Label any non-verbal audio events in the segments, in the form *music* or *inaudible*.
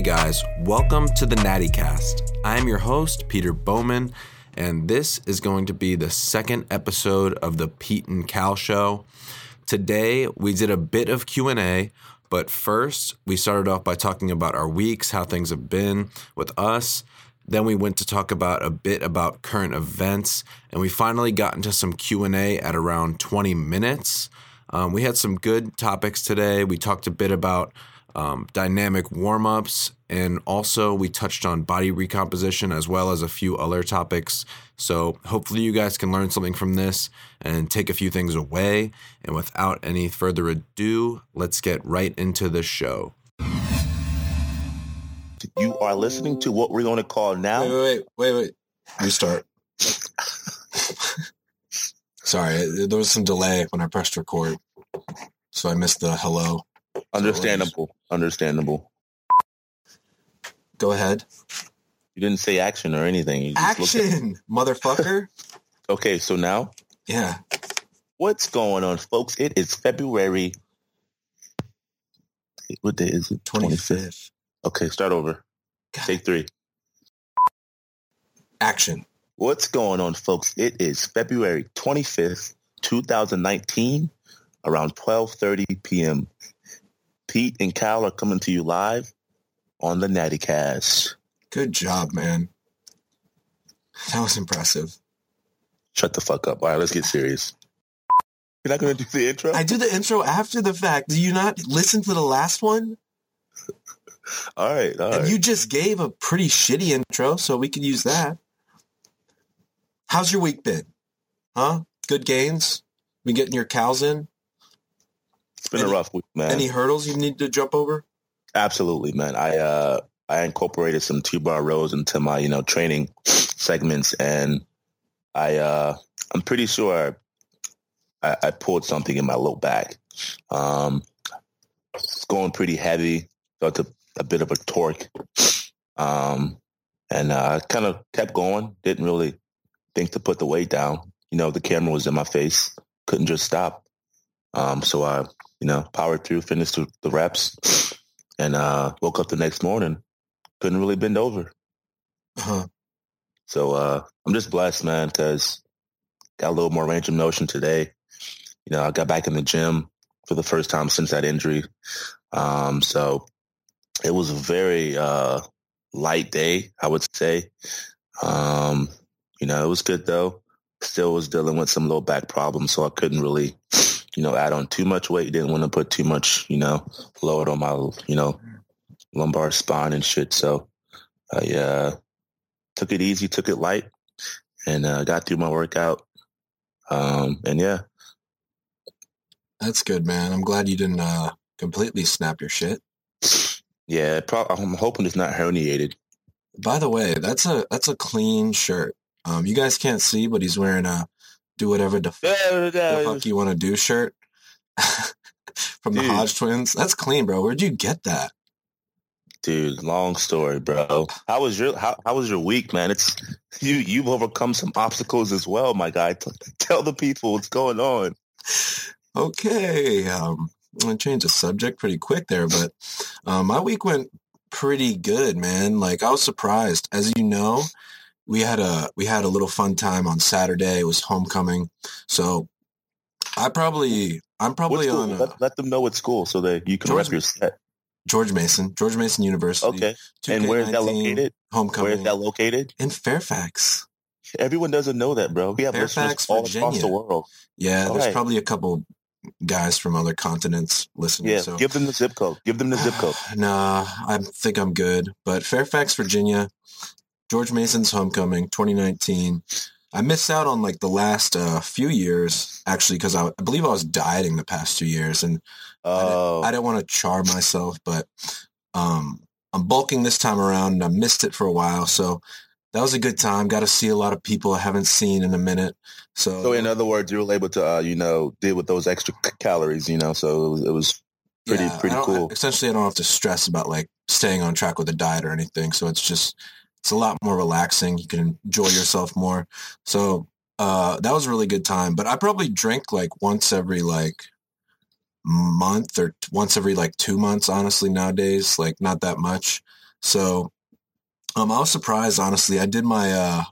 Hey guys, welcome to the Natty Cast. I'm your host, Peter Bowman, and this is going to be the second episode of the Pete and Cal show. Today we did a bit of Q&A, but first we started off by talking about our weeks, how things have been with us. Then we went to talk about a bit about current events, and we finally got into some Q&A at around 20 minutes. Um, we had some good topics today. We talked a bit about um, dynamic warm ups, and also we touched on body recomposition as well as a few other topics. So, hopefully, you guys can learn something from this and take a few things away. And without any further ado, let's get right into the show. You are listening to what we're going to call now. Wait, wait, wait, wait. Restart. *laughs* Sorry, there was some delay when I pressed record, so I missed the hello. Understandable. Understandable. Go ahead. You didn't say action or anything. You just looked at- Action, motherfucker. *laughs* okay, so now yeah. what's going on, folks? It is February. What day is it? 25th. Okay, start over. God. Take three. Action. What's going on, folks? It is February 25th, 2019, around 12.30 p.m. Pete and Cal are coming to you live on the Natty Cast. Good job, man. That was impressive. Shut the fuck up. All right, let's get serious. You're not going to do the intro? I do the intro after the fact. Do you not listen to the last one? *laughs* all right, all And right. you just gave a pretty shitty intro, so we can use that. How's your week been? Huh? Good gains? Been getting your cows in? It's been any- a rough week, man. Any hurdles you need to jump over? Absolutely, man. I uh I incorporated some T-bar rows into my, you know, training segments and I uh I'm pretty sure I, I pulled something in my low back. Um it's going pretty heavy, felt a, a bit of a torque. Um and uh kind of kept going, didn't really think to put the weight down. You know, the camera was in my face, couldn't just stop. Um so I, you know, powered through, finished the, the reps and uh woke up the next morning couldn't really bend over. Uh-huh. so uh i'm just blessed man because got a little more range of motion today. You know i got back in the gym for the first time since that injury. Um so it was a very uh light day i would say. Um you know it was good though. Still was dealing with some low back problems so i couldn't really you know add on too much weight didn't want to put too much you know load on my you know lumbar spine and shit. So I uh, took it easy, took it light, and uh, got through my workout. Um, and yeah, That's good, man. I'm glad you didn't uh, completely snap your shit. yeah. Pro- I'm hoping it's not herniated. By the way, that's a that's a clean shirt. Um, you guys can't see, but he's wearing a "Do whatever the, f- the fuck you want to do" shirt *laughs* from the Hodge twins. That's clean, bro. Where'd you get that? Dude, long story, bro. How was your how, how was your week, man? It's you you've overcome some obstacles as well, my guy. T- tell the people what's going on. Okay, um, I'm gonna change the subject pretty quick there, but um, my week went pretty good, man. Like I was surprised, as you know, we had a we had a little fun time on Saturday. It was homecoming, so I probably I'm probably on uh, let, let them know what school so that you can George- rep your set. George Mason, George Mason University. Okay. And where is that located? Homecoming Where is that located? in Fairfax. Everyone doesn't know that, bro. We have Fairfax, listeners all across Virginia. the world. Yeah, All there's right. probably a couple guys from other continents listening. Yeah, so give them the zip code. Give them the zip code. *sighs* nah, I think I'm good. But Fairfax, Virginia, George Mason's homecoming, 2019. I missed out on like the last uh, few years actually because I, I believe I was dieting the past two years and Oh, I didn't want to char myself, but um, I'm bulking this time around and I missed it for a while. So that was a good time. Got to see a lot of people I haven't seen in a minute. So, so in other words, you were able to, uh, you know, deal with those extra c- calories, you know. So it was, it was pretty, yeah, pretty I cool. Essentially, I don't have to stress about like staying on track with a diet or anything. So it's just it's a lot more relaxing. You can enjoy yourself more. So uh, that was a really good time. But I probably drink like once every like month or t- once every like two months. Honestly, nowadays, like not that much. So um, I was surprised, honestly. I did my, uh,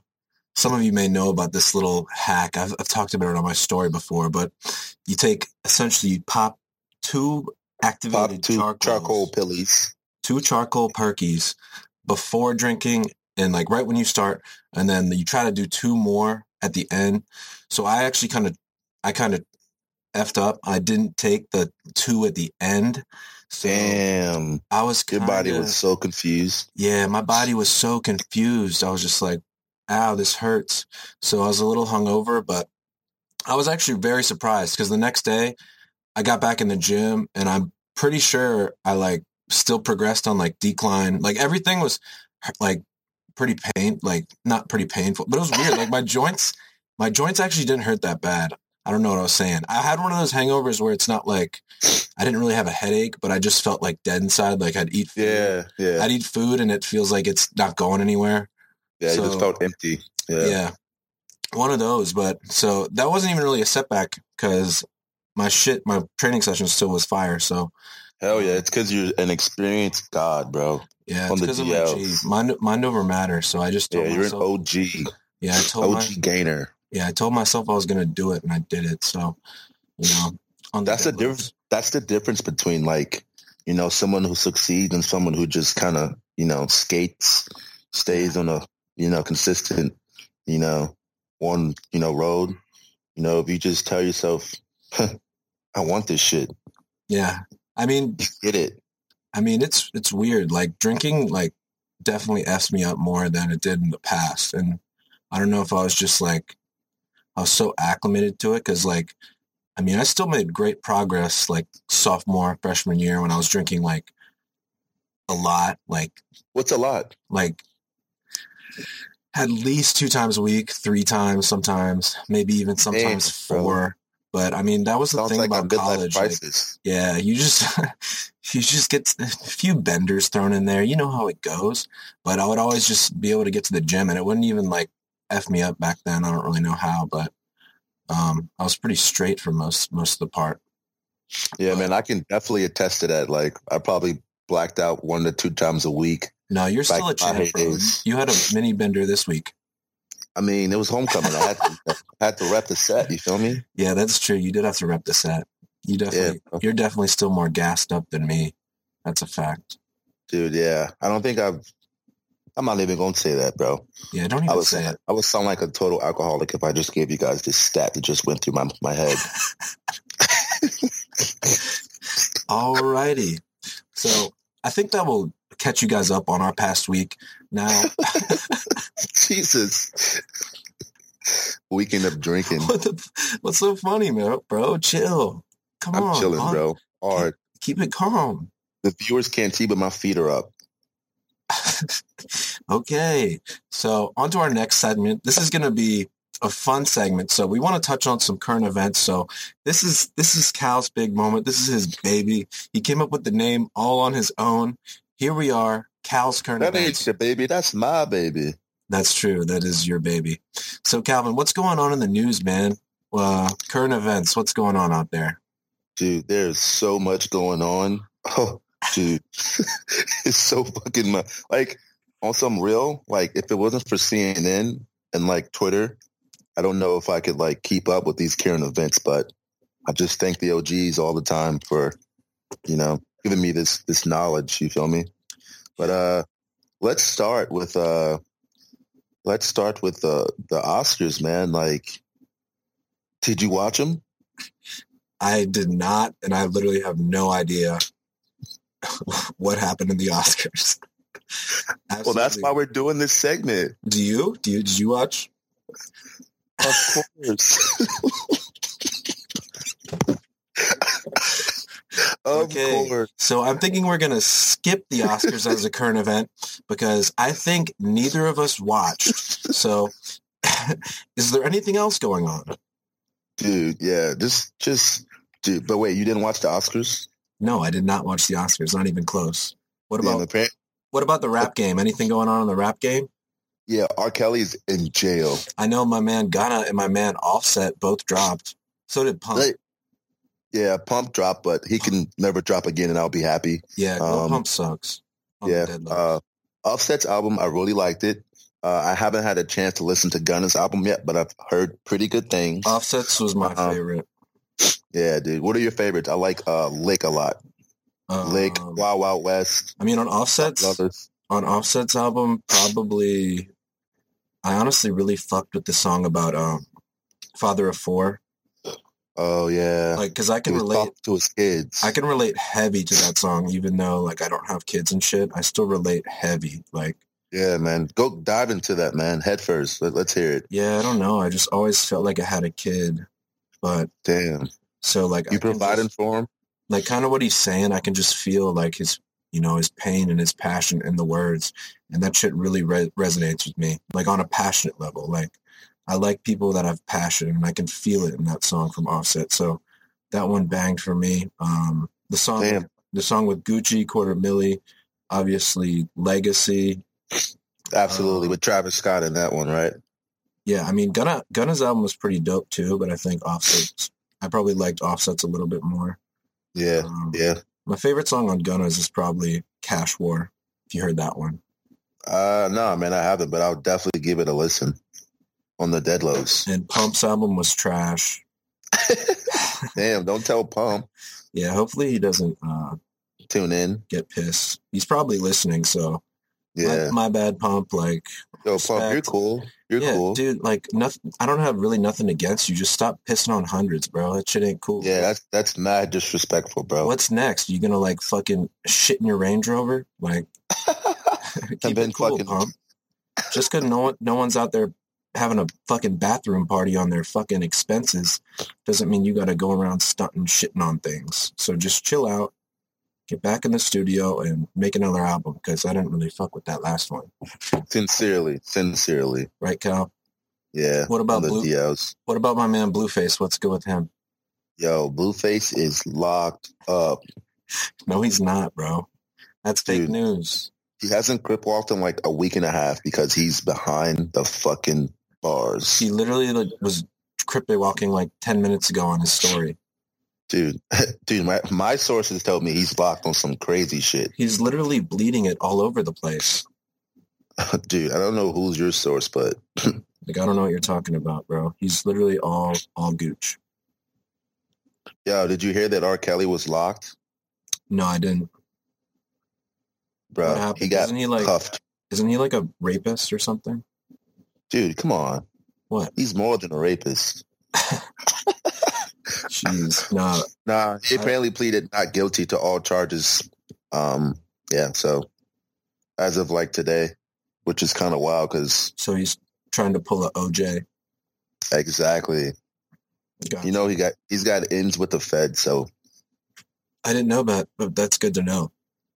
some of you may know about this little hack. I've, I've talked about it on my story before, but you take, essentially, you pop two activated Pop two charcoals, charcoal pillies. two charcoal perkies before drinking and like right when you start and then you try to do two more at the end. So i actually kind of i kind of effed up. I didn't take the two at the end. So Damn. i was Your kinda, body was so confused. yeah my body was so confused. I was just like ow this hurts. So i was a little hungover but i was actually very surprised because the next day i got back in the gym and i'm pretty sure i like still progressed on like decline. Like everything was like pretty pain like not pretty painful but it was weird like my joints my joints actually didn't hurt that bad i don't know what i was saying i had one of those hangovers where it's not like i didn't really have a headache but i just felt like dead inside like i'd eat food Yeah, yeah, i'd eat food and it feels like it's not going anywhere yeah. So- just felt empty. yeah. Yeah, One of those, but so that wasn't even really a setback because my shit, my training session still was fire. So hell yeah. Um it's because you're an experienced god, bro. Yeah, On the because of my Mind, mind over matter. So I just Yeah, told you're an OG, yeah, I told my, OG gainer. yeah, I told myself I was gonna do it, and I did it. So you know, on That's the difference. That's the difference between like, you know, someone who succeeds and someone who just kind of, you know, skates, stays on a, you know, consistent, you know, one, you know, road. You know, if you just tell yourself, I want this shit, Yeah, I mean, you get it. I mean, it's it's weird. Like drinking, like definitely f's me up more than it did in the past, and I don't know if I was just like I was so acclimated to it because, like, I mean, I still made great progress like sophomore, freshman year when I was drinking like a lot, like What's a lot? like at least two times a week, three times sometimes, maybe even sometimes bro. four. But I mean, that was the thing like about college. like, yeah, you just *laughs* you just get a few benders thrown in there. You know how it goes. But I would always just be able to get to the gym, and it wouldn't even like f me up back then. I don't really know how, but um, I was pretty straight for most most of the part. yeah, man, I can definitely attest to that. Like, I probably blacked out one to two times a week. No, you're still a champ, You had a mini bender this week. I mean, it was homecoming. I had to, I had to rep the set. You feel me? Yeah, that's true. You did have to rep the set. You definitely, bro. you're definitely still more gassed up than me. That's a fact. Dude, yeah. I don't think I've. I'm not even going to say that, bro. Yeah, don't I even would say it. I would sound like a total alcoholic if I just gave you guys this stat that just went through my my head. *laughs* Alrighty. So I think that will catch you guys up on our past week. Now, *laughs* Jesus. Weekend of drinking. what the, what's so funny, man, bro? Chill. Come I'm on, chilling, hon. bro. Hard. Keep it calm. The viewers can't see, but my feet are up. *laughs* okay. So on to our next segment. This is going to be a fun segment. So we want to touch on some current events. So this is this is Cal's big moment. This is his baby. He came up with the name all on his own. Here we are, Cal's current That ain't your baby. That's my baby. That's true. That is your baby. So Calvin, what's going on in the news, man? Uh, current events. What's going on out there? Dude, there's so much going on. *laughs* Oh, dude. *laughs* it's so fucking much. Like, on some real, like, if it wasn't for CNN and, like, Twitter, I don't know if I could, like, keep up with these current events, but I just thank the OGs all the time for, you know, giving me this, this knowledge. You feel me? But, uh, let's start with, uh, let's start with, uh, the Oscars, man. Like, did you watch them? I did not, and I literally have no idea *laughs* what happened in the Oscars. *laughs* Well, that's why we're doing this segment. Do you? Do you? Did you watch? Of course. *laughs* of Okay. course. So I'm thinking we're gonna skip the Oscars as a current event because I think neither of us watched. So, *laughs* is there anything else going on? Dude, yeah. Just just dude, but wait, you didn't watch the Oscars? No, I did not watch the Oscars. Not even close. What Yeah, about apparent- what about the uh, rap game? Anything going on in the rap game? yeah, R. Kelly's in jail. I know my man Gunna and my man Offset both dropped. So did Pump. Like, yeah, pump drop, but he can never drop again and I'll be happy. yeah, no um, Pump sucks. the Yeah. Uh Offset's album, I really liked it. Uh, I haven't had a chance to listen to Gunna's album yet, but I've heard pretty good things. Offsets was my Uh-huh. favorite. Yeah, dude. What are your favorites? I like uh, Lick a lot. Lick, Um, Wild Wild West, I mean, on Offsets, on Offset's album, probably, I honestly really fucked with the song about um, Father of Four. Oh yeah, Like, cause I can relate, to his kids. I can relate heavy to that song, even though like I don't have kids and shit. I still relate heavy. Like, yeah, man. Go dive into that, man. Head first. Let, let's hear it. yeah, I don't know. I just always felt like I had a kid, but Damn, so like you providing just- for him? like kind of what he's saying. I can just feel like his, you know, his pain and his passion in the words, and that shit really re- resonates with me, like on a passionate level. Like I like people that have passion, and I can feel it in that song from Offset. So that one banged for me. Um, the song, Damn. the song with Gucci, Quarter Milli, obviously Legacy. Absolutely, Um, with Travis Scott in that one, right? Yeah, I mean, Gunna Gunna's album was pretty dope too, but I think Offset's. I probably liked Offset's a little bit more. Yeah, Um, yeah. My favorite song on Gunna's is probably Cash War. If you heard that one, Uh, no, man, I haven't, but I'll definitely give it a listen on the Deadlows. *laughs* and Pump's album was trash. Damn, don't tell Pump. *laughs* Yeah, hopefully he doesn't uh, Tune in. get pissed. He's probably listening, so Yeah. my, my bad, Pump. Like, Yo, Pump, you're cool. You're yeah, cool. dude. Like, nothing. I don't have really nothing against you. Just stop pissing on hundreds, bro. That shit ain't cool. Yeah, that's that's mad disrespectful, bro. What's next? You gonna like fucking shit in your Range Rover? Like, *laughs* keep been it cool, fucking- Pump. Just because no one, no one's out there having a fucking bathroom party on their fucking expenses doesn't mean you got to go around stunting shitting on things. So just chill out, get back in the studio, and make another album because I didn't really fuck with that last one, sincerely, sincerely. right, Cal? Yeah. What about the Blue? DLs. What about my man Blueface? What's good with him? Yo, Blueface is locked up. No, he's not, bro. That's fake news. He hasn't crip walked in like a week and a half because he's behind the fucking bars. He literally like was crypto walking like ten minutes ago on his story. Dude, *laughs* dude, my, my sources told me he's locked on some crazy shit. He's literally bleeding it all over the place. *laughs* Dude, I don't know who's your source, but *laughs* Like I don't know what you're talking about, bro. He's literally all all gooch. yo, did you hear that R. Kelly was locked? No, I didn't. Bro, he got isn't he like cuffed. isn't he like a rapist or something? Dude, come on. What? He's more than a rapist. *laughs* Jeez. nah. Nah, he apparently pleaded not guilty to all charges. Um, yeah, so as of like today, which is kind of wild because So he's trying to pull a OJ. exactly, Gotcha. you know, he got he's got ends with the Fed. So I didn't know that, but that's good to know.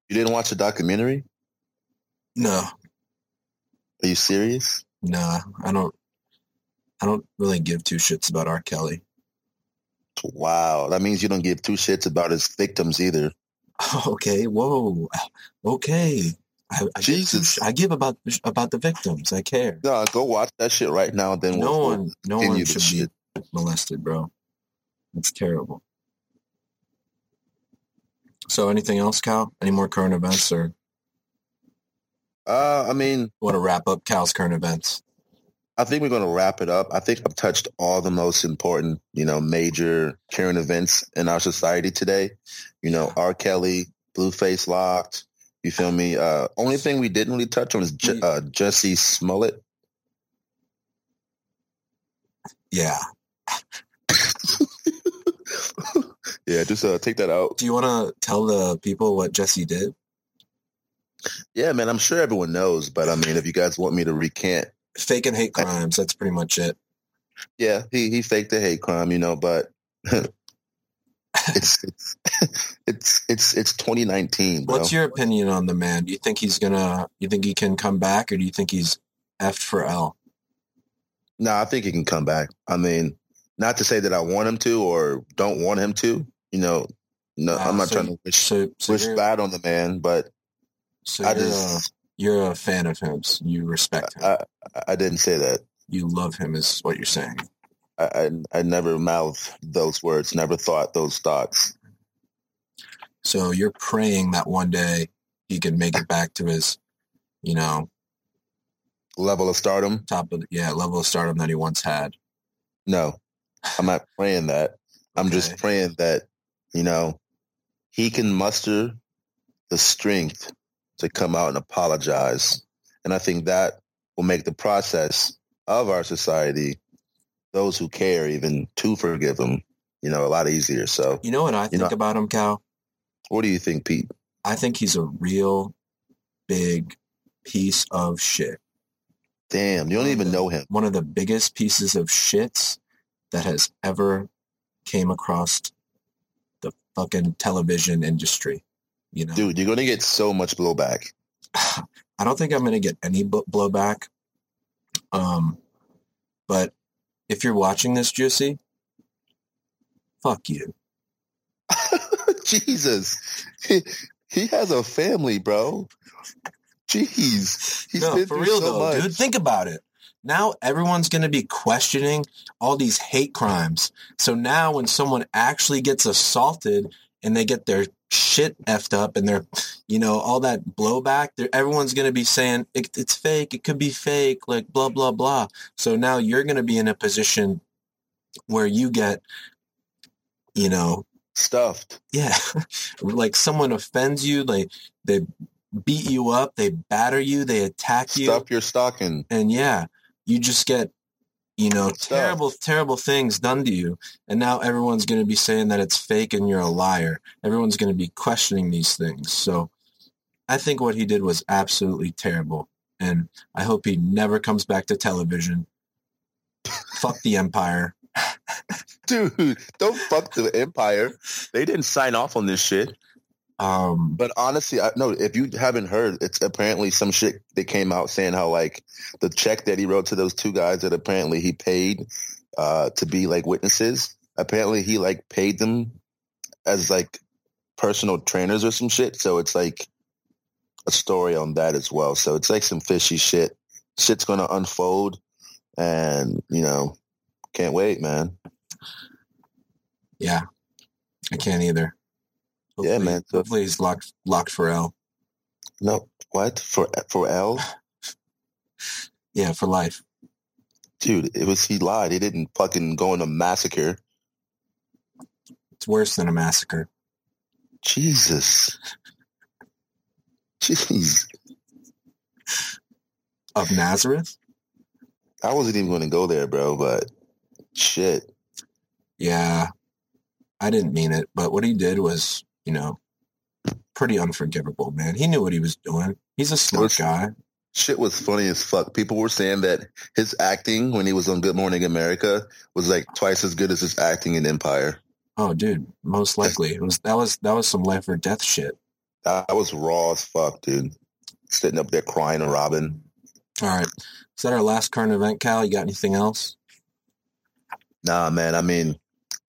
you didn't watch the documentary? No, Are you serious? Nah. I don't. I don't really give two shits about R. Kelly. Wow, that means you don't give two shits about his victims either. *laughs* Okay. Whoa. Okay. I, I Give Jesus. two I give about about the victims. I care. No, go watch that shit right now. Then No we'll, one. No one should shit. be molested, bro. It's terrible. So, anything else, Cal? Any more current events, or Uh, I mean, want to wrap up Cal's current events? I think we're going to wrap it up. I think I've touched all the most important, you know, major current events in our society today. You know, R. Kelly, Blueface locked. You feel me? Uh, only thing we didn't really touch on is Je- uh, Jussie Smollett. Yeah. *laughs* yeah, just uh, take that out. Do you want to tell the people what Jussie did? Yeah, man, I'm sure everyone knows, but I mean, if you guys want me to recant, Fake and hate crimes. That's pretty much it. yeah, he he faked the hate crime, you know, but *laughs* *laughs* it's it's it's it's it's 2019, bro. What's your opinion on the man? Do you think he's gonna? You think he can come back, or do you think he's effed for L? No, I think he can come back. I mean, not to say that I want him to or don't want him to. You know, no, I'm not so- trying to wish So, so wish bad on the man, but so I you're, just you're a fan of him. You respect him. I I didn't say that. you love him, is what you're saying. I I, I never mouthed those words. Never thought those thoughts. So you're praying that one day he can make it back to his you know, Level of stardom? top of yeah level of stardom that he once had. No, I'm not praying that. I'm Okay. just praying that, you know, he can muster the strength to come out and apologize. And I think that will make the process of our society, those who care even to forgive them, you know, a lot easier. So You know what I think know- about him, Cal? what do you think, Pete? I think he's a real big piece of shit. Damn, you don't even know him. One of the biggest pieces of shits that has ever came across the fucking television industry. You know, Dude, you're going to get so much blowback. *sighs* I don't think I'm going to get any blowback. Um, but if you're watching this, Juicy, fuck you. *laughs* Jesus. He, he has a family, bro. Jeez. He's no, been for real so though, much. dude. Think about it. Now everyone's going to be questioning all these hate crimes. So now when someone actually gets assaulted and they get their shit effed up and they're, you know, all that blowback, everyone's going to be saying it, it's fake. It could be fake, like blah, blah, blah. So now you're going to be in a position where you get, you know, Stuffed. yeah, *laughs* like someone offends you, they, they beat you up, they batter you, they attack you Stuff your stocking. and yeah, you just get you know terrible terrible things done to you and now everyone's going to be saying that it's fake and you're a liar. Everyone's going to be questioning these things. So i think what he did was absolutely terrible and i hope he never comes back to television. Fuck the empire. *laughs* Dude, don't fuck the empire. They didn't sign off on this shit. Um But honestly, I no, if you haven't heard, it's apparently some shit that came out saying how like the check that he wrote to those two guys that apparently he paid uh to be like witnesses, apparently he like paid them as like personal trainers or some shit. So it's like a story on that as well. So it's like some fishy shit. Shit's gonna unfold and you know, can't wait, man. yeah i can't either Yeah, man, so- hopefully he's locked locked for l No, what? For for L? *laughs* yeah for life Dude, it was he lied. He didn't fucking go in a massacre. it's worse than a massacre Jesus. Jeez. of nazareth I wasn't even going to go there, bro, but shit. Yeah, I didn't mean it, but what he did was, you know, pretty unforgivable, man. He knew what he was doing. He's a smart Was- guy. Shit was funny as fuck. People were saying that his acting when he was on Good Morning America was like twice as good as his acting in Empire. Oh, dude, most likely it was that was that was some life or death shit. That was raw as fuck, dude. Sitting up there crying to Robin. All right, is that our last current event, Cal? You got anything else? Nah, man. I mean,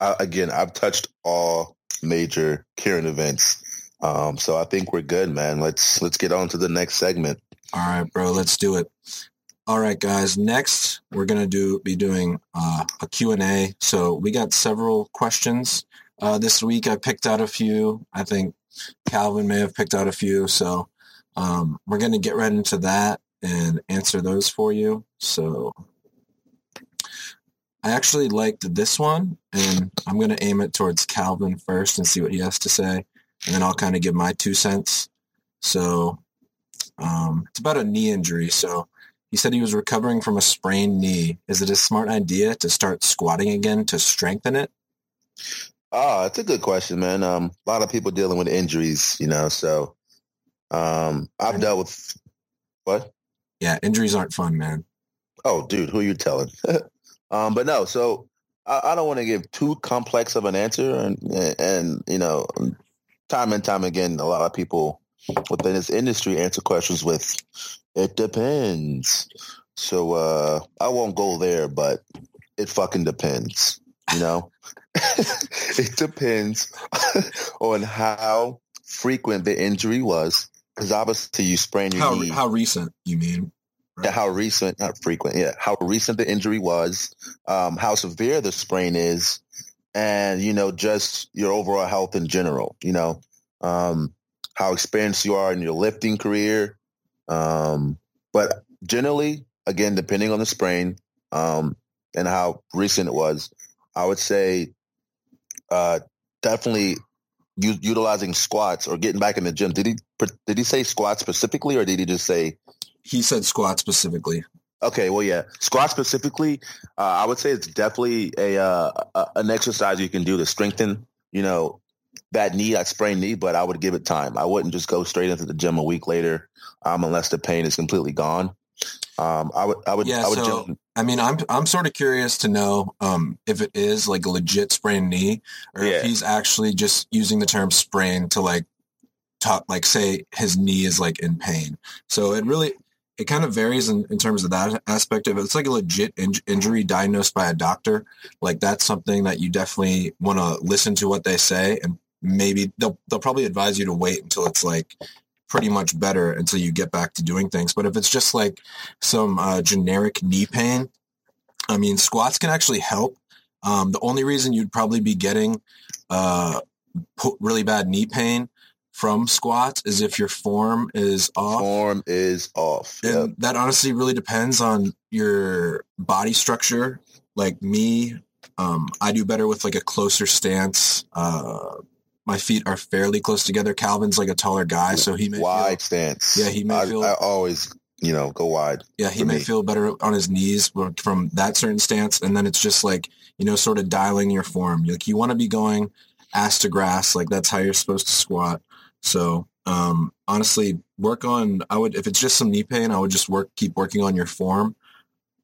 I, again, I've touched all major current events. Um, so I think we're good, man. Let's let's get on to the next segment. All right, bro, let's do it. All right, guys. Next, we're gonna do be doing uh, a Q and A. So we got several questions uh, this week. I picked out a few. I think Calvin may have picked out a few. So um, we're gonna get right into that and answer those for you. So I actually liked this one, and I'm gonna aim it towards Calvin first and see what he has to say, and then I'll kind of give my two cents. So um, it's about a knee injury. So he said he was recovering from a sprained knee. Is it a smart idea to start squatting again to strengthen it? Oh, that's a good question, man. Um, a lot of people dealing with injuries, you know. So, um, I've dealt with what? Yeah, injuries aren't fun, man. Oh, dude, who are you telling? *laughs* um, but no. So I, I don't want to give too complex of an answer, and and you know, time and time again, a lot of people within this industry answer questions with "it depends." So uh, I won't go there, but it fucking depends. You know, *laughs* it depends *laughs* on how frequent the injury was, because obviously you sprain your How knee. how recent? You mean? How recent, not frequent, yeah, how recent the injury was, um, how severe the sprain is, and, you know, just your overall health in general, you know, um, how experienced you are in your lifting career, Um, but generally, again, depending on the sprain um, and how recent it was, I would say uh, definitely u- utilizing squats or getting back in the gym. Did he did he say squats specifically, or did he just say? He said squat specifically. Okay, well, yeah, squat specifically, uh, I would say it's definitely a, uh, a an exercise you can do to strengthen, you know, that knee, that sprained knee. But I would give it time. I wouldn't just go straight into the gym a week later, um, unless the pain is completely gone. Um, I would, I would, Yeah, I would. so- gym- I mean, I'm I'm sort of curious to know um, if it is like a legit sprained knee, or Yeah. if he's actually just using the term sprain to like talk, like say his knee is like in pain. So it really it kind of varies in, in terms of that aspect of it. It's like a legit in- injury diagnosed by a doctor. Like that's something that you definitely want to listen to what they say, and maybe they'll they'll probably advise you to wait until it's like pretty much better until you get back to doing things. But if it's just like some uh, generic knee pain, I mean, squats can actually help. Um, the only reason you'd probably be getting uh, really bad knee pain from squats is if your form is off. form is off. And that honestly really depends on your body structure. Like me, um, I do better with like a closer stance. Uh, my feet are fairly close together. Calvin's like a taller guy, so he may Wide feel, stance. Yeah, he may I, feel- I always, you know, go wide. yeah, he may me. feel better on his knees from that certain stance. And then it's just like, you know, sort of dialing your form. Like you want to be going ass to grass. Like that's how you're supposed to squat. So, um, honestly, work on, I would, if it's just some knee pain, I would just work, keep working on your form.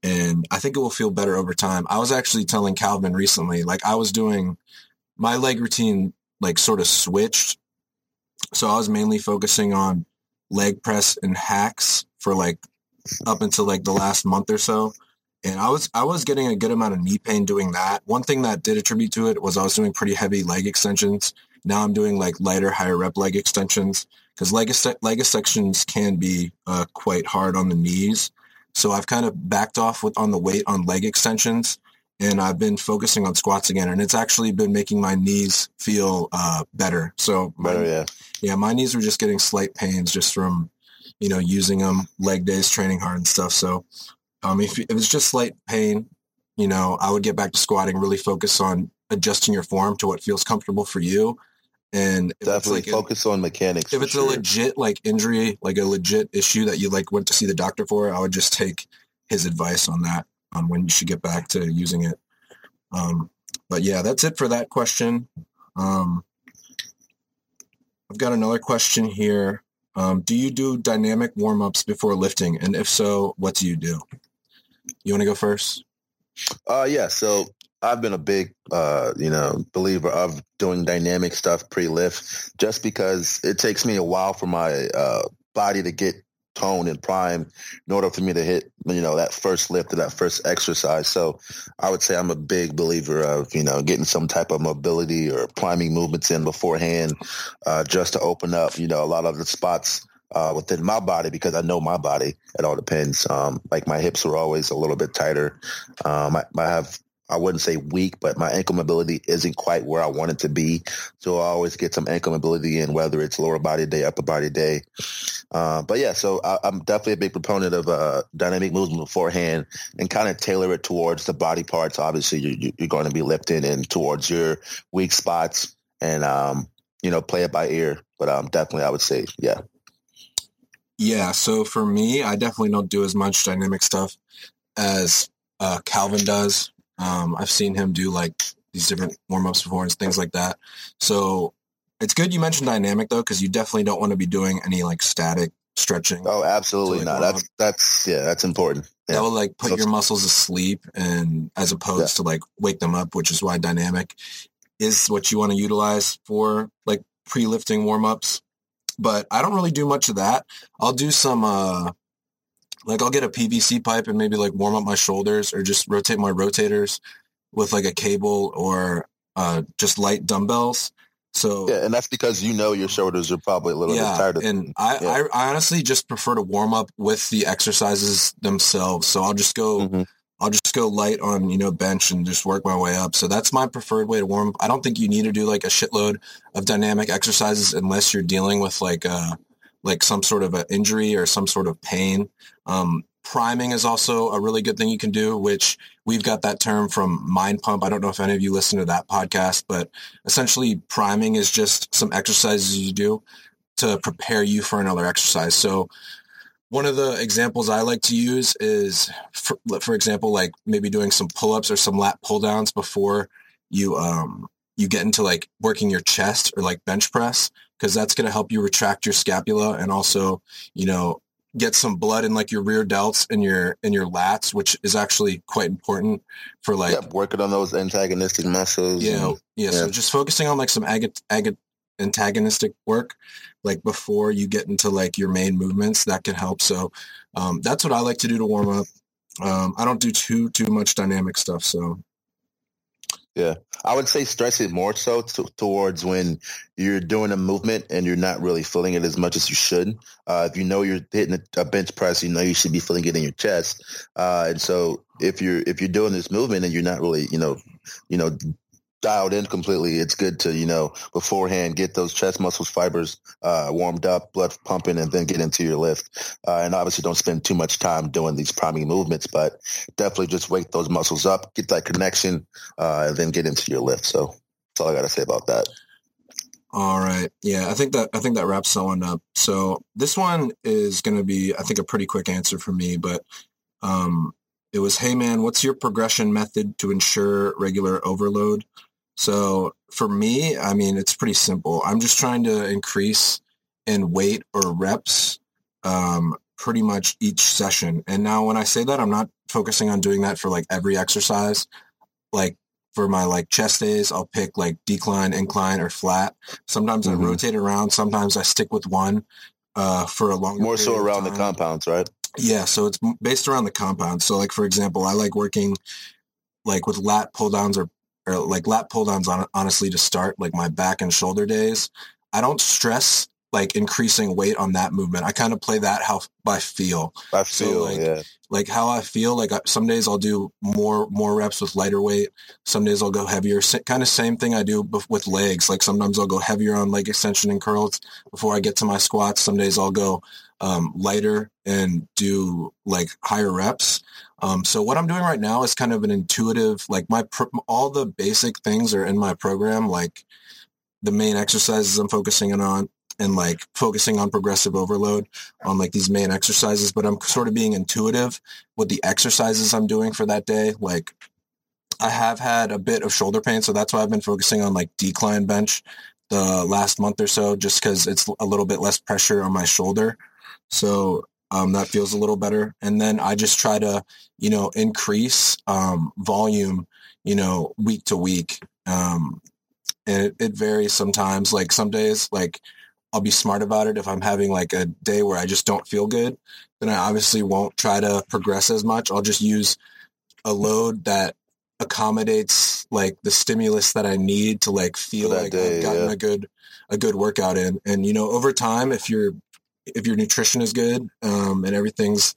And I think it will feel better over time. I was actually telling Calvin recently, like I was doing my leg routine, like sort of switched. So I was mainly focusing on leg press and hacks for like up until like the last month or so. And I was I was getting a good amount of knee pain doing that. One thing that did attribute to it was I was doing pretty heavy leg extensions. Now I'm doing like lighter, higher rep leg extensions because leg, leg extensions can be uh, quite hard on the knees. So I've kind of backed off with on the weight on leg extensions, and I've been focusing on squats again. And it's actually been making my knees feel uh, better. So my- Better, yeah. yeah, my knees were just getting slight pains just from, you know, using them leg days, training hard and stuff. So, um, if, if it's just slight pain, you know, I would get back to squatting, really focus on adjusting your form to what feels comfortable for you. And Definitely like focus on mechanics. if it's sure. a legit like injury, like a legit issue that you like went to see the doctor for, I would just take his advice on that on when you should get back to using it. Um, but yeah, that's it for that question. Um, I've got another question here. Um, do you do dynamic warm ups before lifting? And if so, what do you do? You want to go first? Uh, yeah. So I've been a big, uh, you know, believer of doing dynamic stuff pre-lift, just because it takes me a while for my uh, body to get toned and prime in order for me to hit, you know, that first lift or that first exercise. So I would say I'm a big believer of, you know, getting some type of mobility or priming movements in beforehand, uh, just to open up, you know, a lot of the spots uh, within my body because I know my body. It all depends. Um, like my hips are always a little bit tighter. Um, I, I have, I wouldn't say weak, but my ankle mobility isn't quite where I want it to be. So I always get some ankle mobility in, whether it's lower body day, upper body day. Uh, but yeah, so I, I'm definitely a big proponent of uh, dynamic movement beforehand and kind of tailor it towards the body parts. Obviously, you, you're going to be lifting and towards your weak spots and, um, you know, play it by ear. But um, definitely, I would say, yeah. Yeah, so for me, I definitely don't do as much dynamic stuff as uh, Calvin does. Um, I've seen him do like these different warm ups before and things like that. So it's good you mentioned dynamic though, because you definitely don't want to be doing any like static stretching. Oh, absolutely So, like, not. warm That's that's yeah, that's important. That will like put So- your muscles asleep and as opposed to like wake them up, which is why dynamic is what you want to utilize for like pre-lifting warm-ups. But I don't really do much of that. I'll do some uh like I'll get a PVC pipe and maybe like warm up my shoulders or just rotate my rotators with like a cable or uh just light dumbbells. So Yeah, and that's because you know your shoulders are probably a little bit yeah, tighter. and I, Yeah. I, I honestly just prefer to warm up with the exercises themselves. So I'll just go, Mhm. I'll just go light on you know bench and just work my way up. So that's my preferred way to warm up. I don't think you need to do like a shitload of dynamic exercises unless you're dealing with like uh like some sort of an injury or some sort of pain. Um, priming is also a really good thing you can do, which we've got that term from Mind Pump. I don't know if any of you listen to that podcast, but essentially priming is just some exercises you do to prepare you for another exercise. So one of the examples I like to use is, for, for example, like maybe doing some pull-ups or some lat pull-downs before you um, you get into like working your chest or like bench press because that's going to help you retract your scapula and also you know get some blood in like your rear delts and your in your lats which is actually quite important for like yep, working on those antagonistic muscles yeah, and, yeah yeah. so just focusing on like some ag- ag- antagonistic work like before you get into like your main movements that can help so um, that's what i like to do to warm up um, i don't do too too much dynamic stuff so Yeah, I would say stress it more so to, towards when you're doing a movement and you're not really feeling it as much as you should. Uh, if you know you're hitting a, a bench press, you know you should be feeling it in your chest. Uh, and so if you're if you're doing this movement and you're not really you know you know dialed in completely, it's good to you know beforehand get those chest muscles fibers uh, warmed up, blood pumping, and then get into your lift. Uh, and obviously, don't spend too much time doing these priming movements, but definitely just wake those muscles up, get that connection, uh, and then get into your lift. So that's all I got to say about that. All right. Yeah, I think that I think that wraps that one up. So this one is going to be, I think, a pretty quick answer for me. But um, it was, hey man, what's your progression method to ensure regular overload? So for me, I mean, it's pretty simple. I'm just trying to increase in weight or reps um, pretty much each session. And now when I say that, I'm not focusing on doing that for like every exercise. Like for my like chest days, I'll pick like decline, incline, or flat. Sometimes Mhm. I rotate around. Sometimes I stick with one uh, for a longer. More so around the compounds, right? Yeah, so it's based around the compound. So like for example, I like working like with lat pull downs or or like lat pull downs on, honestly to start like my back and shoulder days. I don't stress like increasing weight on that movement. I kind of play that how by feel. I So, feel, like, yeah. Like how I feel like I- some days I'll do more more reps with lighter weight. Some days I'll go heavier. Kind of same thing I do with legs. Like sometimes I'll go heavier on leg extension and curls before I get to my squats. Some days I'll go um, lighter and do like higher reps. Um, so what I'm doing right now is kind of an intuitive, like my, pro- all the basic things are in my program, like the main exercises I'm focusing on and like focusing on progressive overload on like these main exercises, but I'm sort of being intuitive with the exercises I'm doing for that day. Like I have had a bit of shoulder pain, so that's why I've been focusing on like decline bench the last month or so, just because it's a little bit less pressure on my shoulder. So um, that feels a little better. And then I just try to, you know, increase um, volume, you know, week to week. Um, and it, it varies sometimes. Like some days, like I'll be smart about it. If I'm having like a day where I just don't feel good, then I obviously won't try to progress as much. I'll just use a load that accommodates like the stimulus that I need to like feel that like day, I've gotten yeah. a good a good workout in. And you know, over time, if your if your nutrition is good um, and everything's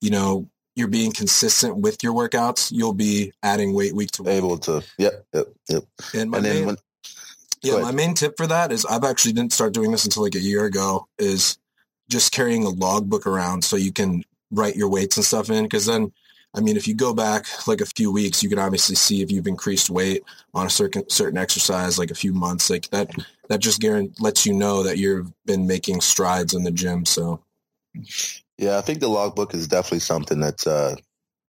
you know you're being consistent with your workouts, you'll be adding weight week to week. Able to, yep, yep, yep. And my And main, when, yeah, my main tip for that is I've actually didn't start doing this until like a year ago. Is just carrying a logbook around so you can write your weights and stuff in. Because then, I mean, if you go back like a few weeks, you can obviously see if you've increased weight on a certain certain exercise, like a few months. Like that, that just guarant lets you know that you've been making strides in the gym. So yeah, I think the logbook is definitely something that's, uh,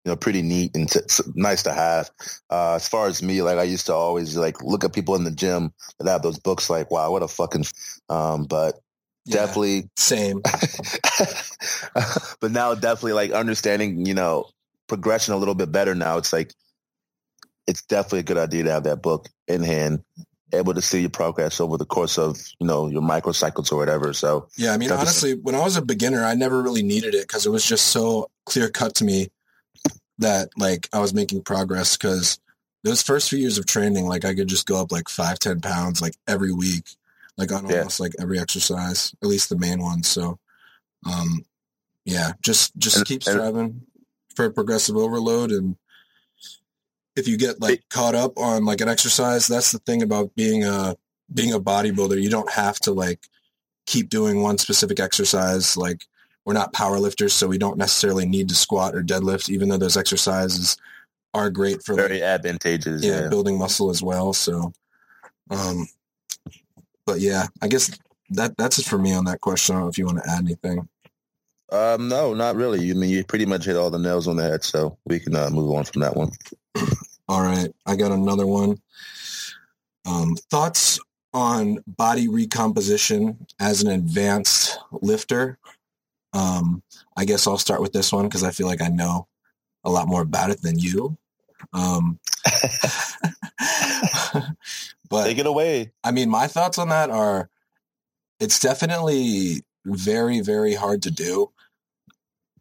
you know, pretty neat and t- nice to have. Uh, as far as me, like I used to always like look at people in the gym that have those books, like, wow, what a fucking, f-" um, but yeah, definitely same. *laughs* but now definitely like understanding, you know, progression a little bit better now. It's like it's definitely a good idea to have that book in hand, able to see your progress over the course of, you know, your microcycles or whatever. So Yeah, I mean, honestly, when I was a beginner, I never really needed it because it was just so clear cut to me that like I was making progress because those first few years of training, like I could just go up like five, ten pounds like every week, like on Yeah. almost like every exercise, at least the main ones. So, um, yeah, just just And- keep striving for progressive overload and if you get like caught up on like an exercise, that's the thing about being a being a bodybuilder. You don't have to like keep doing one specific exercise. Like we're not power lifters, so we don't necessarily need to squat or deadlift, even though those exercises are great for Very like, advantageous. yeah, Yeah. building muscle as well. So, um, but yeah, I guess that that's it for me on that question. I don't know if you want to add anything. Um, no, not really. I mean, you pretty much hit all the nails on the head, so we can uh, move on from that one. *clears throat* All right, I got another one. Um, thoughts on body recomposition as an advanced lifter? Um, I guess I'll start with this one because I feel like I know a lot more about it than you. Um, *laughs* but Take it away. I mean, my thoughts on that are it's definitely very, very hard to do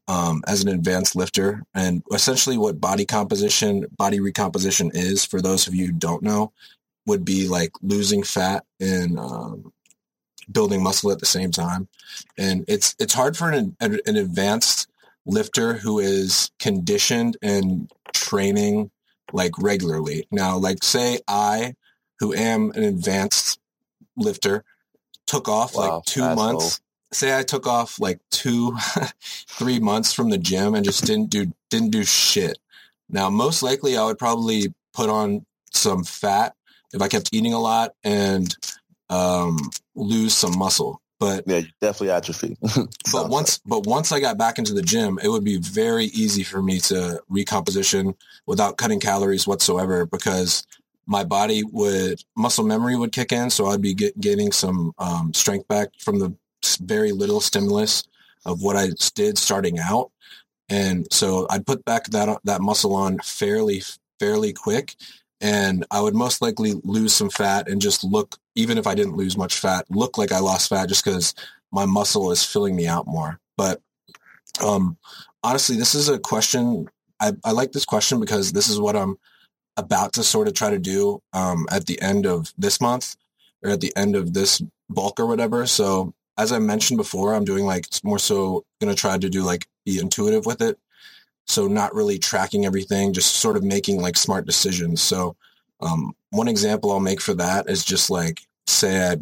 um, as an advanced lifter. And essentially what body composition, body recomposition is, for those of you who don't know, would be like losing fat and um, building muscle at the same time. And it's it's hard for an, an an advanced lifter who is conditioned and training like regularly. Now, like say I, who am an advanced lifter, took off Wow, like two months. Say I took off like two, *laughs* three months from the gym and just didn't do didn't do shit. Now, most likely, I would probably put on some fat if I kept eating a lot and um, lose some muscle. But Yeah, definitely atrophy. *laughs* but once but once I got back into the gym, it would be very easy for me to recomposition without cutting calories whatsoever because my body would muscle memory would kick in, so I'd be get, getting some um, strength back from the very little stimulus of what I did starting out, and so I'd put back that that muscle on fairly fairly quick, and I would most likely lose some fat and just look even if I didn't lose much fat, look like I lost fat just because my muscle is filling me out more. But um, honestly, this is a question. I, I like this question because this is what I'm about to sort of try to do um, at the end of this month or at the end of this bulk or whatever. So as I mentioned before, I'm doing like it's more so going to try to do like be intuitive with it. So not really tracking everything, just sort of making like smart decisions. So um, one example I'll make for that is just like say I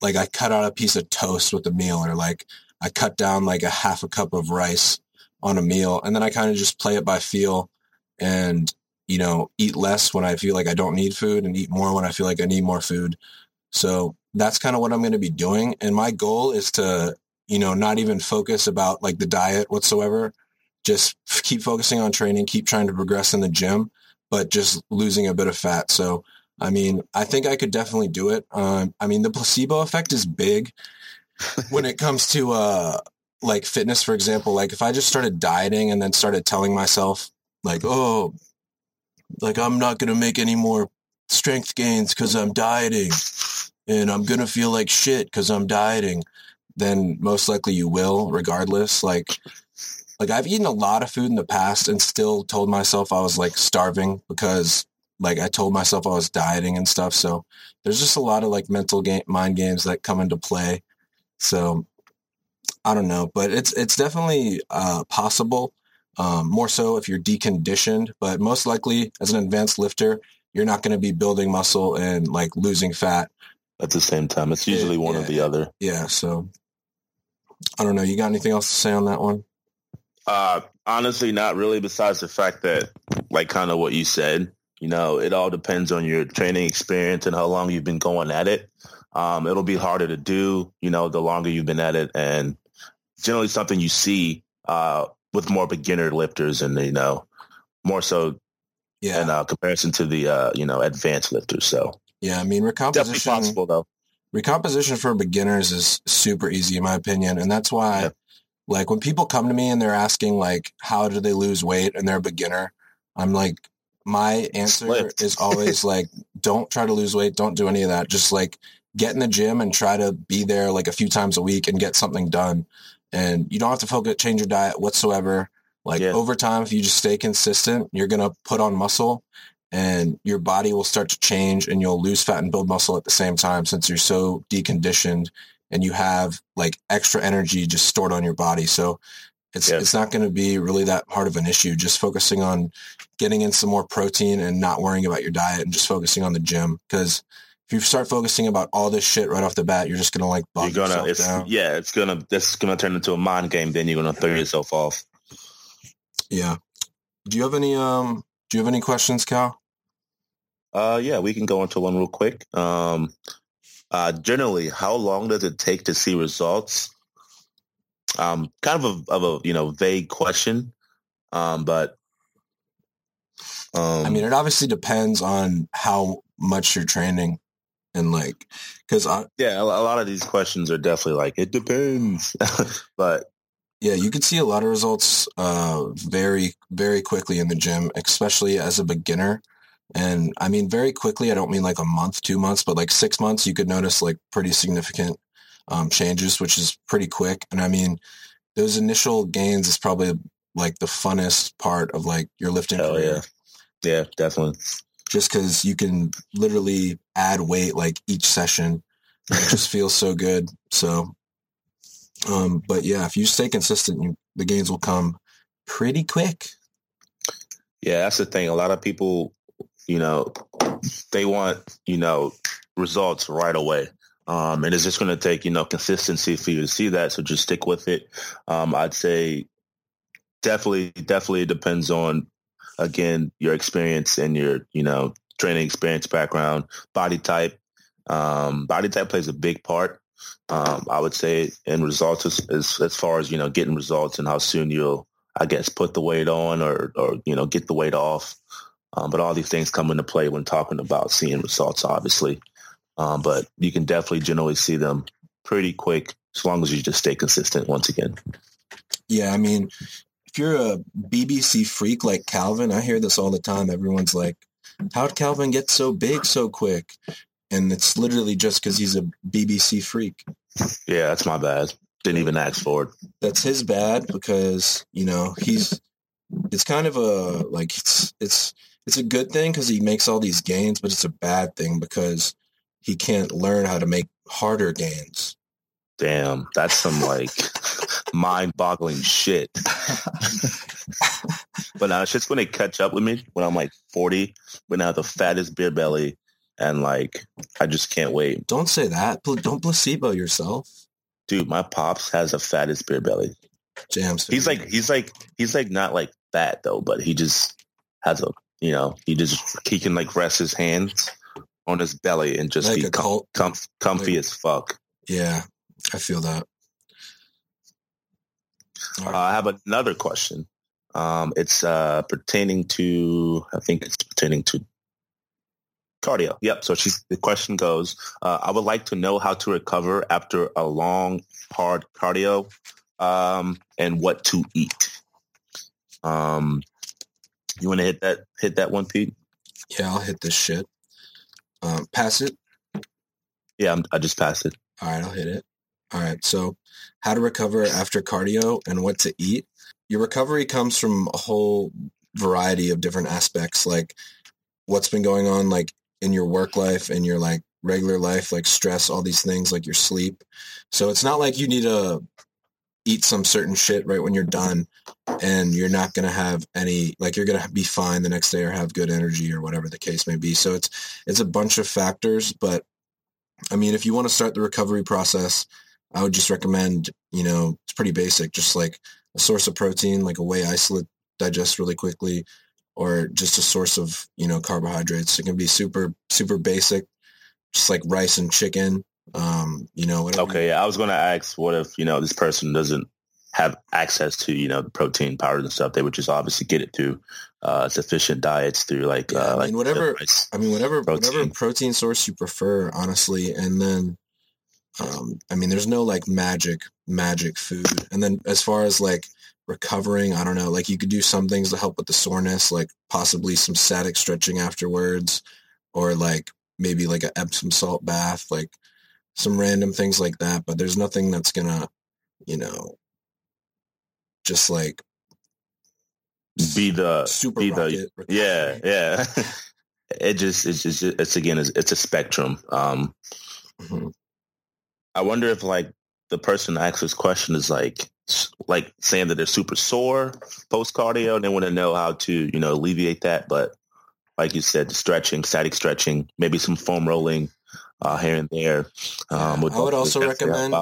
like I cut out a piece of toast with a meal or like I cut down like a half a cup of rice on a meal and then I kind of just play it by feel and you know eat less when I feel like I don't need food and eat more when I feel like I need more food. So that's kind of what I'm going to be doing and my goal is to you know not even focus about like the diet whatsoever just keep focusing on training keep trying to progress in the gym but just losing a bit of fat so I mean, I think I could definitely do it. Um, I mean, the placebo effect is big when it comes to uh, like fitness, for example. Like if I just started dieting and then started telling myself, like, oh, like I'm not going to make any more strength gains because I'm dieting and I'm going to feel like shit because I'm dieting, then most likely you will regardless. Like, like I've eaten a lot of food in the past and still told myself I was like starving because like I told myself I was dieting and stuff. So there's just a lot of like mental game, mind games that come into play. So I don't know, but it's it's definitely uh, possible. Um, more so if you're deconditioned, but most likely as an advanced lifter, you're not going to be building muscle and like losing fat. At the same time, it's usually one or the other. Yeah. So I don't know. You got anything else to say on that one? Uh, honestly, not really. Besides the fact that, like, kind of what you said, you know, it all depends on your training experience and how long you've been going at it. Um, it'll be harder to do, you know, the longer you've been at it, and generally something you see uh, with more beginner lifters, and you know, more so Yeah. in uh, comparison to the uh, you know advanced lifters. So yeah. I mean, recomposition. definitely possible though. recomposition for beginners is super easy in my opinion and that's why Yeah. like when people come to me and they're asking like how do they lose weight and they're a beginner i'm like my answer Slipped. is always *laughs* like don't try to lose weight don't do any of that just like get in the gym and try to be there like a few times a week and get something done and you don't have to focus change your diet whatsoever like Yeah. over time if you just stay consistent you're going to put on muscle and your body will start to change and you'll lose fat and build muscle at the same time since you're so deconditioned and you have like extra energy just stored on your body. So it's Yeah. it's not going to be really that hard of an issue. Just focusing on getting in some more protein and not worrying about your diet and just focusing on the gym because if you start focusing about all this shit right off the bat, you're just gonna like bog You're gonna, it's down. yeah, it's gonna, this gonna turn into a mind game. Then you're gonna throw yourself off. Yeah. Do you have any um? Do you have any questions, Cal? Uh, yeah, we can go into one real quick. Um, uh, generally, how long does it take to see results? Um, kind of a, of a you know vague question, um, but um, I mean, it obviously depends on how much you're training, and like, because yeah, a, a lot of these questions are definitely like it depends, *laughs* but yeah, you can see a lot of results uh very very quickly in the gym, especially as a beginner. And I mean, very quickly. I don't mean like a month, two months, but like six months, you could notice like pretty significant um, changes, which is pretty quick. And I mean, those initial gains is probably like the funnest part of like your lifting Hell career. yeah. yeah, definitely. just because you can literally add weight like each session. It just feels so good. So, um, but yeah, if you stay consistent, you, the gains will come pretty quick. Yeah, that's the thing. A lot of people, you know, they want, you know, results right away. Um, and it's just going to take, you know, consistency for you to see that. So just stick with it. Um, I'd say definitely, definitely depends on, again, your experience and your, you know, training experience, background, body type. Um, body type plays a big part. Um, I would say in results as, as, as far as, you know, getting results and how soon you'll, I guess, put the weight on or, or, you know, get the weight off. Um, but all these things come into play when talking about seeing results, obviously. Um, but you can definitely generally see them pretty quick as long as you just stay consistent once again. Yeah, I mean, if you're a BBC freak like Calvin, I hear this all the time. Everyone's like, how'd Calvin get so big so quick? And it's literally just because he's a BBC freak. Yeah, that's my bad. Didn't even ask for it. That's his bad because, you know, he's, it's kind of a, like, it's, it's, it's a good thing because he makes all these gains, but it's a bad thing because he can't learn how to make harder gains. Damn, that's some like *laughs* mind-boggling shit. but now it's just going to catch up with me when I'm like 40, when I have the fattest beer belly, and like I just can't wait. Don't say that. Don't placebo yourself. Dude, my pops has the fattest beer belly. Jams. He's like he's like he's like not like fat though, but he just has a you know he just he can like rest his hands on his belly and just Like be com- comf- comfy like- as fuck. Yeah, I feel that. All Uh. I have another question. Um, it's uh, pertaining to I think it's pertaining to cardio. Yep. So she, the question goes: uh, I would like to know how to recover after a long, hard cardio, um, and what to eat. Um, you want to hit that hit that one, Pete? yeah, I'll hit this shit. Um, pass it. Yeah, I'm, I just passed it. All right, I'll hit it. All right. So, how to recover after cardio and what to eat. Your recovery comes from a whole variety of different aspects, like what's been going on, like in your work life and your like regular life, like stress, all these things, like your sleep. So it's not like you need to eat some certain shit right when you're done and you're not going to have any like you're going to be fine the next day or have good energy or whatever the case may be. So it's it's a bunch of factors but i mean if you want to start the recovery process i would just recommend you know it's pretty basic just like a source of protein like a whey isolate digest really quickly or just a source of you know carbohydrates. It can be super super basic just like rice and chicken um you know whatever. Okay, yeah, I was going to ask, what if you know this person doesn't have access to you know the protein powders and stuff? They would just obviously get it through uh, sufficient diets through like Yeah, I uh, mean, like whatever- rice. I mean, whatever whatever Protein. protein source you prefer, honestly. And then, um, I mean, there's no like magic magic food. And then as far as like recovering, I don't know. Like you could do some things to help with the soreness, like possibly some static stretching afterwards, or like maybe like a Epsom salt bath, like some random things like that. But there's nothing that's gonna, you know, just like Be the super be the recovery. yeah yeah. *laughs* it just it's just it's again it's, it's a spectrum. Um, Mhm. I wonder if like the person that asks this question is like like saying that they're super sore post cardio and they want to know how to you know alleviate that. But like you said, stretching, static stretching, maybe some foam rolling, uh, here and there. Um, I would also recommend.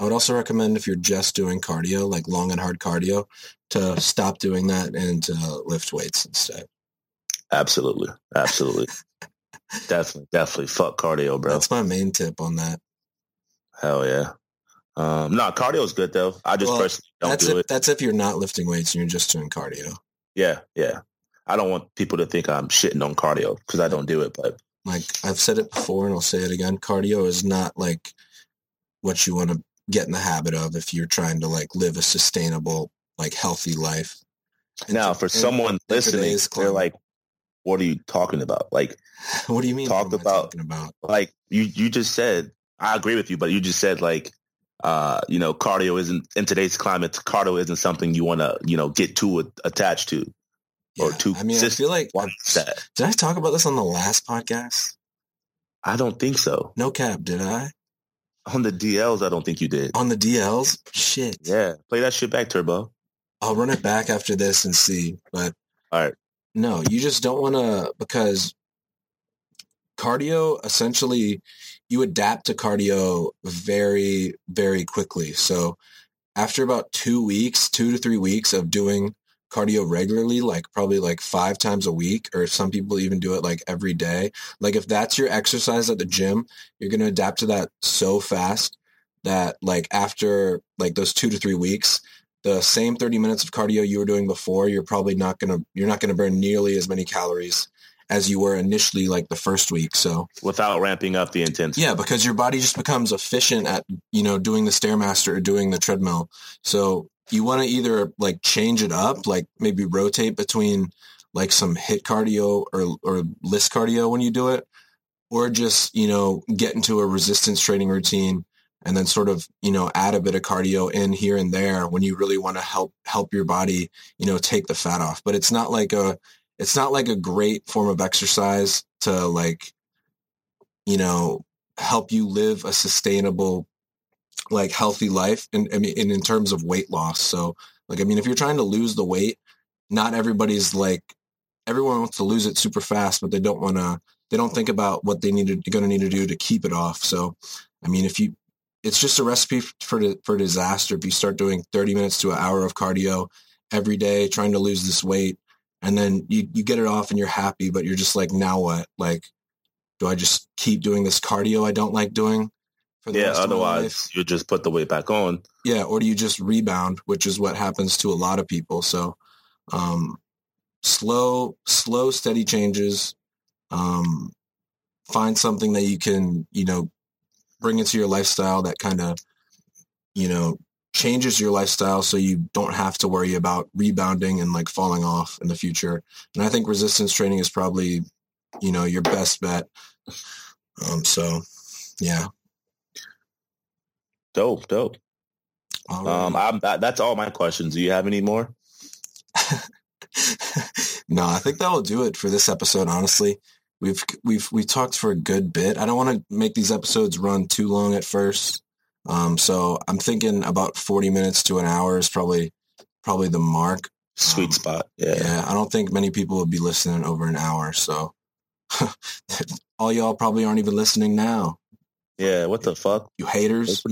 I would also recommend if you're just doing cardio, like long and hard cardio, to stop doing that and to lift weights instead. Absolutely, absolutely, *laughs* definitely, definitely. Fuck cardio, bro. That's my main tip on that. Hell yeah. Um, no, cardio is good though. I just well, personally don't that's do if, it. That's if you're not lifting weights and you're just doing cardio. Yeah, yeah. I don't want people to think I'm shitting on cardio because I don't do it. But like I've said it before and I'll say it again, cardio is not like what you want to get in the habit of if you're trying to like live a sustainable, like healthy life. now, for someone listening, they're like, "What are you talking about?" Like, *laughs* what do you mean? Talk about, about like you you just said. I agree with you, but you just said like uh, you know, cardio isn't in today's climate. Cardio isn't something you want to, you know, get too attached to yeah. or too. I mean, I feel like did I talk about this on the last podcast? I don't think so. No cap, did I? On the DLs, I don't think you did. On the DLs, shit. Yeah, play that shit back, Turbo. I'll run it back after this and see. But all right, no, you just don't want to because cardio essentially you adapt to cardio very very quickly. So after about two weeks, two to three weeks of doing cardio regularly, like probably like five times a week, or some people even do it like every day. Like if that's your exercise at the gym, you're going to adapt to that so fast that like after like those two to three weeks, the same 30 minutes of cardio you were doing before, you're probably not going to, you're not going to burn nearly as many calories as you were initially like the first week. So without ramping up the intensity. Yeah, because your body just becomes efficient at, you know, doing the Stairmaster or doing the treadmill. So you want to either like change it up, like maybe rotate between like some HIIT cardio or or LISS cardio when you do it, or just you know get into a resistance training routine and then sort of you know add a bit of cardio in here and there when you really want to help help your body you know take the fat off. But it's not like a it's not like a great form of exercise to like you know help you live a sustainable like healthy life and I mean and in terms of weight loss. So like I mean if you're trying to lose the weight, not everybody's like everyone wants to lose it super fast, but they don't want to they don't think about what they need to going to need to do to keep it off. So I mean if you it's just a recipe for for disaster if you start doing 30 minutes to an hour of cardio every day trying to lose this weight and then you you get it off and you're happy but you're just like now what like do I just keep doing this cardio I don't like doing yeah, otherwise you just put the weight back on. Yeah, or do you just rebound, which is what happens to a lot of people. So um, slow, slow, steady changes. Um, find something that you can, you know, bring into your lifestyle that kind of, you know, changes your lifestyle so you don't have to worry about rebounding and like falling off in the future. And I think resistance training is probably, you know, your best bet. Um, so yeah, Dope, dope. Um, I'm, that, that's all my questions. Do you have any more? *laughs* no, I think that will do it for this episode. Honestly, we've we've we talked for a good bit. I don't want to make these episodes run too long at first, um, so I'm thinking about 40 minutes to an hour is probably probably the mark. Sweet um, spot. Yeah. Yeah. I don't think many people would be listening over an hour. So *laughs* all y'all probably aren't even listening now. Yeah, what the fuck? You haters. *laughs*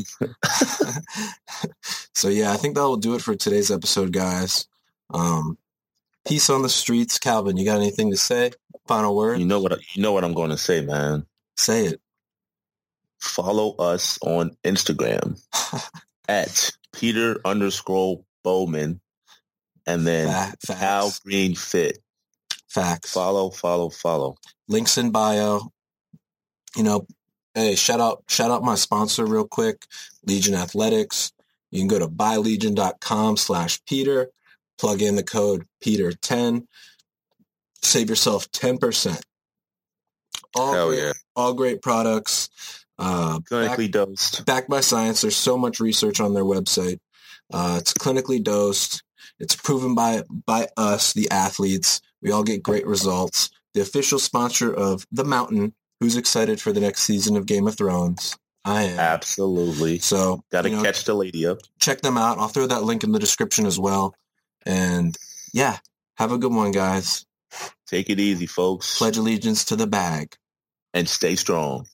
so yeah, I think that will do it for today's episode, guys. Um, peace on the streets, Calvin. You got anything to say? Final word. You know what? You know what I'm going to say, man. Say it. Follow us on Instagram *laughs* at Peter underscore Bowman, and then Fact, Al Green Fit. Facts. Follow, follow, follow. Links in bio. You know, Hey, shout out, shout out my sponsor real quick, Legion Athletics. You can go to buylegion.com slash Peter, plug in the code Peter10, save yourself 10%. All Hell great, yeah. All great products. Uh, clinically back, dosed. Backed by science. There's so much research on their website. Uh, it's clinically dosed. It's proven by by us, the athletes. We all get great results. The official sponsor of The Mountain, Who's excited for the next season of Game of Thrones? I am. Absolutely. So gotta you know, catch the lady up. Check them out. I'll throw that link in the description as well. And yeah, have a good one, guys. Take it easy, folks. Pledge allegiance to the bag. And stay strong.